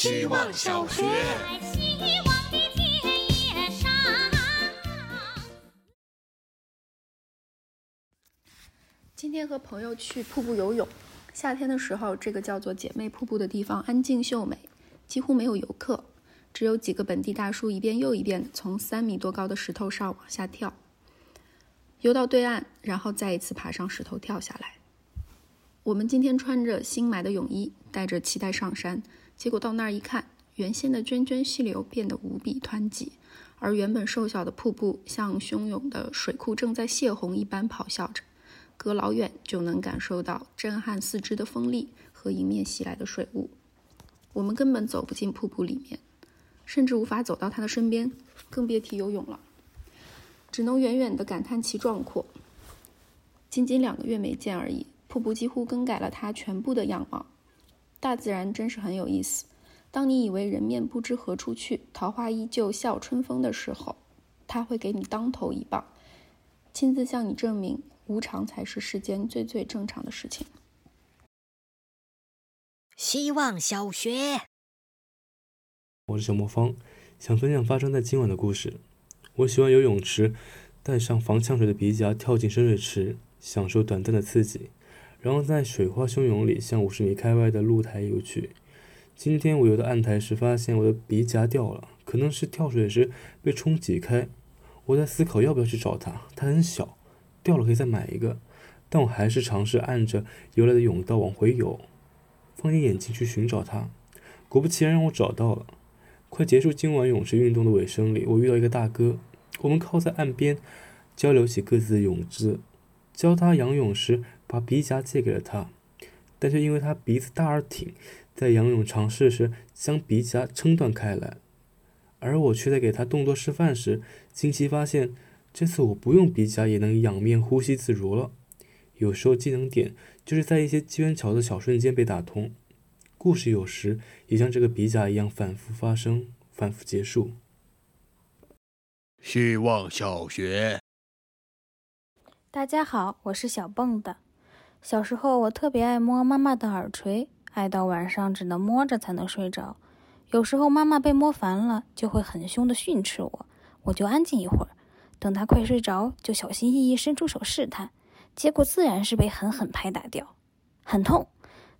希望小学。希望的田野上今天和朋友去瀑布游泳。夏天的时候，这个叫做姐妹瀑布的地方安静秀美，几乎没有游客，只有几个本地大叔一遍又一遍从三米多高的石头上往下跳，游到对岸，然后再一次爬上石头跳下来。我们今天穿着新买的泳衣，带着期待上山，结果到那儿一看，原先的涓涓溪流变得无比湍急，而原本瘦小的瀑布像汹涌的水库正在泄洪一般咆哮着。隔老远就能感受到震撼四肢的风力和迎面袭来的水雾。我们根本走不进瀑布里面，甚至无法走到它的身边，更别提游泳了。只能远远地感叹其壮阔。仅仅两个月没见而已，瀑布几乎更改了它全部的样貌。大自然真是很有意思。当你以为人面不知何处去，桃花依旧笑春风的时候，它会给你当头一棒，亲自向你证明。无常才是世间最最正常的事情。希望小学，我是小魔方，想分享发生在今晚的故事。我喜欢游泳池，带上防呛水的鼻夹跳进深水池，享受短暂的刺激，然后在水花汹涌里向五十米开外的露台游去。今天我游到岸台时，发现我的鼻夹掉了，可能是跳水时被冲挤开。我在思考要不要去找它，它很小。掉了可以再买一个，但我还是尝试按着游来的泳道往回游，放眼眼睛去寻找它。果不其然，让我找到了。快结束今晚泳池运动的尾声里，我遇到一个大哥，我们靠在岸边交流起各自的泳姿。教他仰泳时，把鼻夹借给了他，但却因为他鼻子大而挺，在仰泳尝试时将鼻夹撑断开来，而我却在给他动作示范时，惊奇发现。这次我不用鼻夹也能仰面呼吸自如了。有时候技能点就是在一些机缘巧的小瞬间被打通。故事有时也像这个鼻夹一样反复发生，反复结束。希望小学，大家好，我是小蹦的。小时候我特别爱摸妈妈的耳垂，爱到晚上只能摸着才能睡着。有时候妈妈被摸烦了，就会很凶的训斥我，我就安静一会儿。等她快睡着，就小心翼翼伸出手试探，结果自然是被狠狠拍打掉，很痛。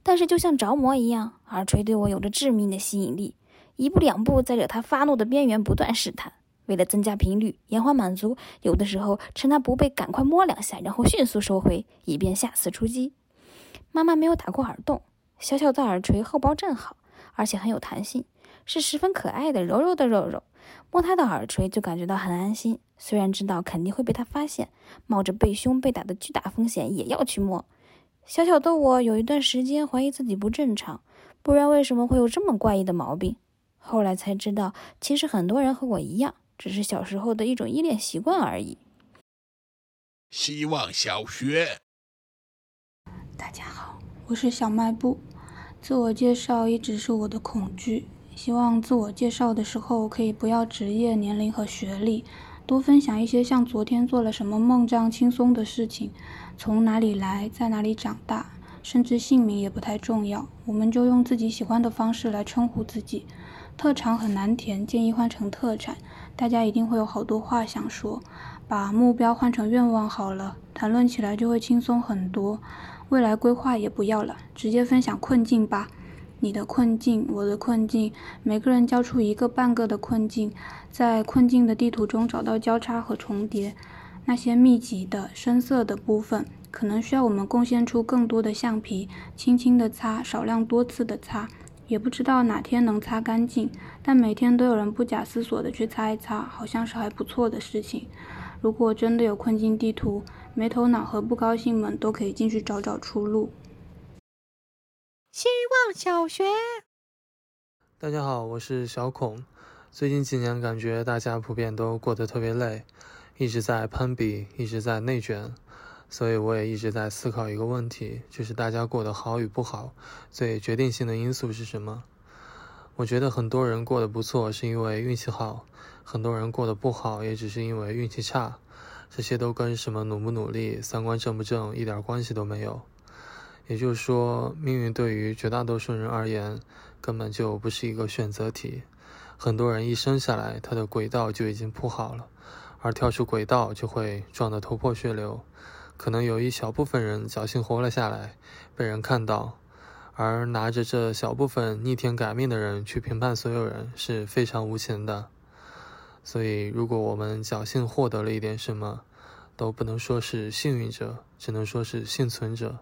但是就像着魔一样，耳垂对我有着致命的吸引力，一步两步在惹她发怒的边缘不断试探。为了增加频率，延缓满足，有的时候趁他不备，赶快摸两下，然后迅速收回，以便下次出击。妈妈没有打过耳洞，小小的耳垂厚薄正好，而且很有弹性，是十分可爱的柔柔的肉肉。摸他的耳垂就感觉到很安心。虽然知道肯定会被他发现，冒着被凶被打的巨大风险也要去摸。小小的我有一段时间怀疑自己不正常，不然为什么会有这么怪异的毛病？后来才知道，其实很多人和我一样，只是小时候的一种依恋习惯而已。希望小学，大家好，我是小卖部。自我介绍一直是我的恐惧，希望自我介绍的时候可以不要职业、年龄和学历。多分享一些像昨天做了什么梦这样轻松的事情，从哪里来，在哪里长大，甚至姓名也不太重要，我们就用自己喜欢的方式来称呼自己。特长很难填，建议换成特产，大家一定会有好多话想说。把目标换成愿望好了，谈论起来就会轻松很多。未来规划也不要了，直接分享困境吧。你的困境，我的困境，每个人交出一个半个的困境，在困境的地图中找到交叉和重叠，那些密集的、深色的部分，可能需要我们贡献出更多的橡皮，轻轻的擦，少量多次的擦，也不知道哪天能擦干净，但每天都有人不假思索的去擦一擦，好像是还不错的事情。如果真的有困境地图，没头脑和不高兴们都可以进去找找出路。希望小学，大家好，我是小孔。最近几年，感觉大家普遍都过得特别累，一直在攀比，一直在内卷，所以我也一直在思考一个问题，就是大家过得好与不好，最决定性的因素是什么？我觉得很多人过得不错，是因为运气好；很多人过得不好，也只是因为运气差。这些都跟什么努不努力、三观正不正一点关系都没有。也就是说，命运对于绝大多数人而言，根本就不是一个选择题。很多人一生下来，他的轨道就已经铺好了，而跳出轨道就会撞得头破血流。可能有一小部分人侥幸活了下来，被人看到，而拿着这小部分逆天改命的人去评判所有人，是非常无情的。所以，如果我们侥幸获得了一点什么，都不能说是幸运者，只能说是幸存者。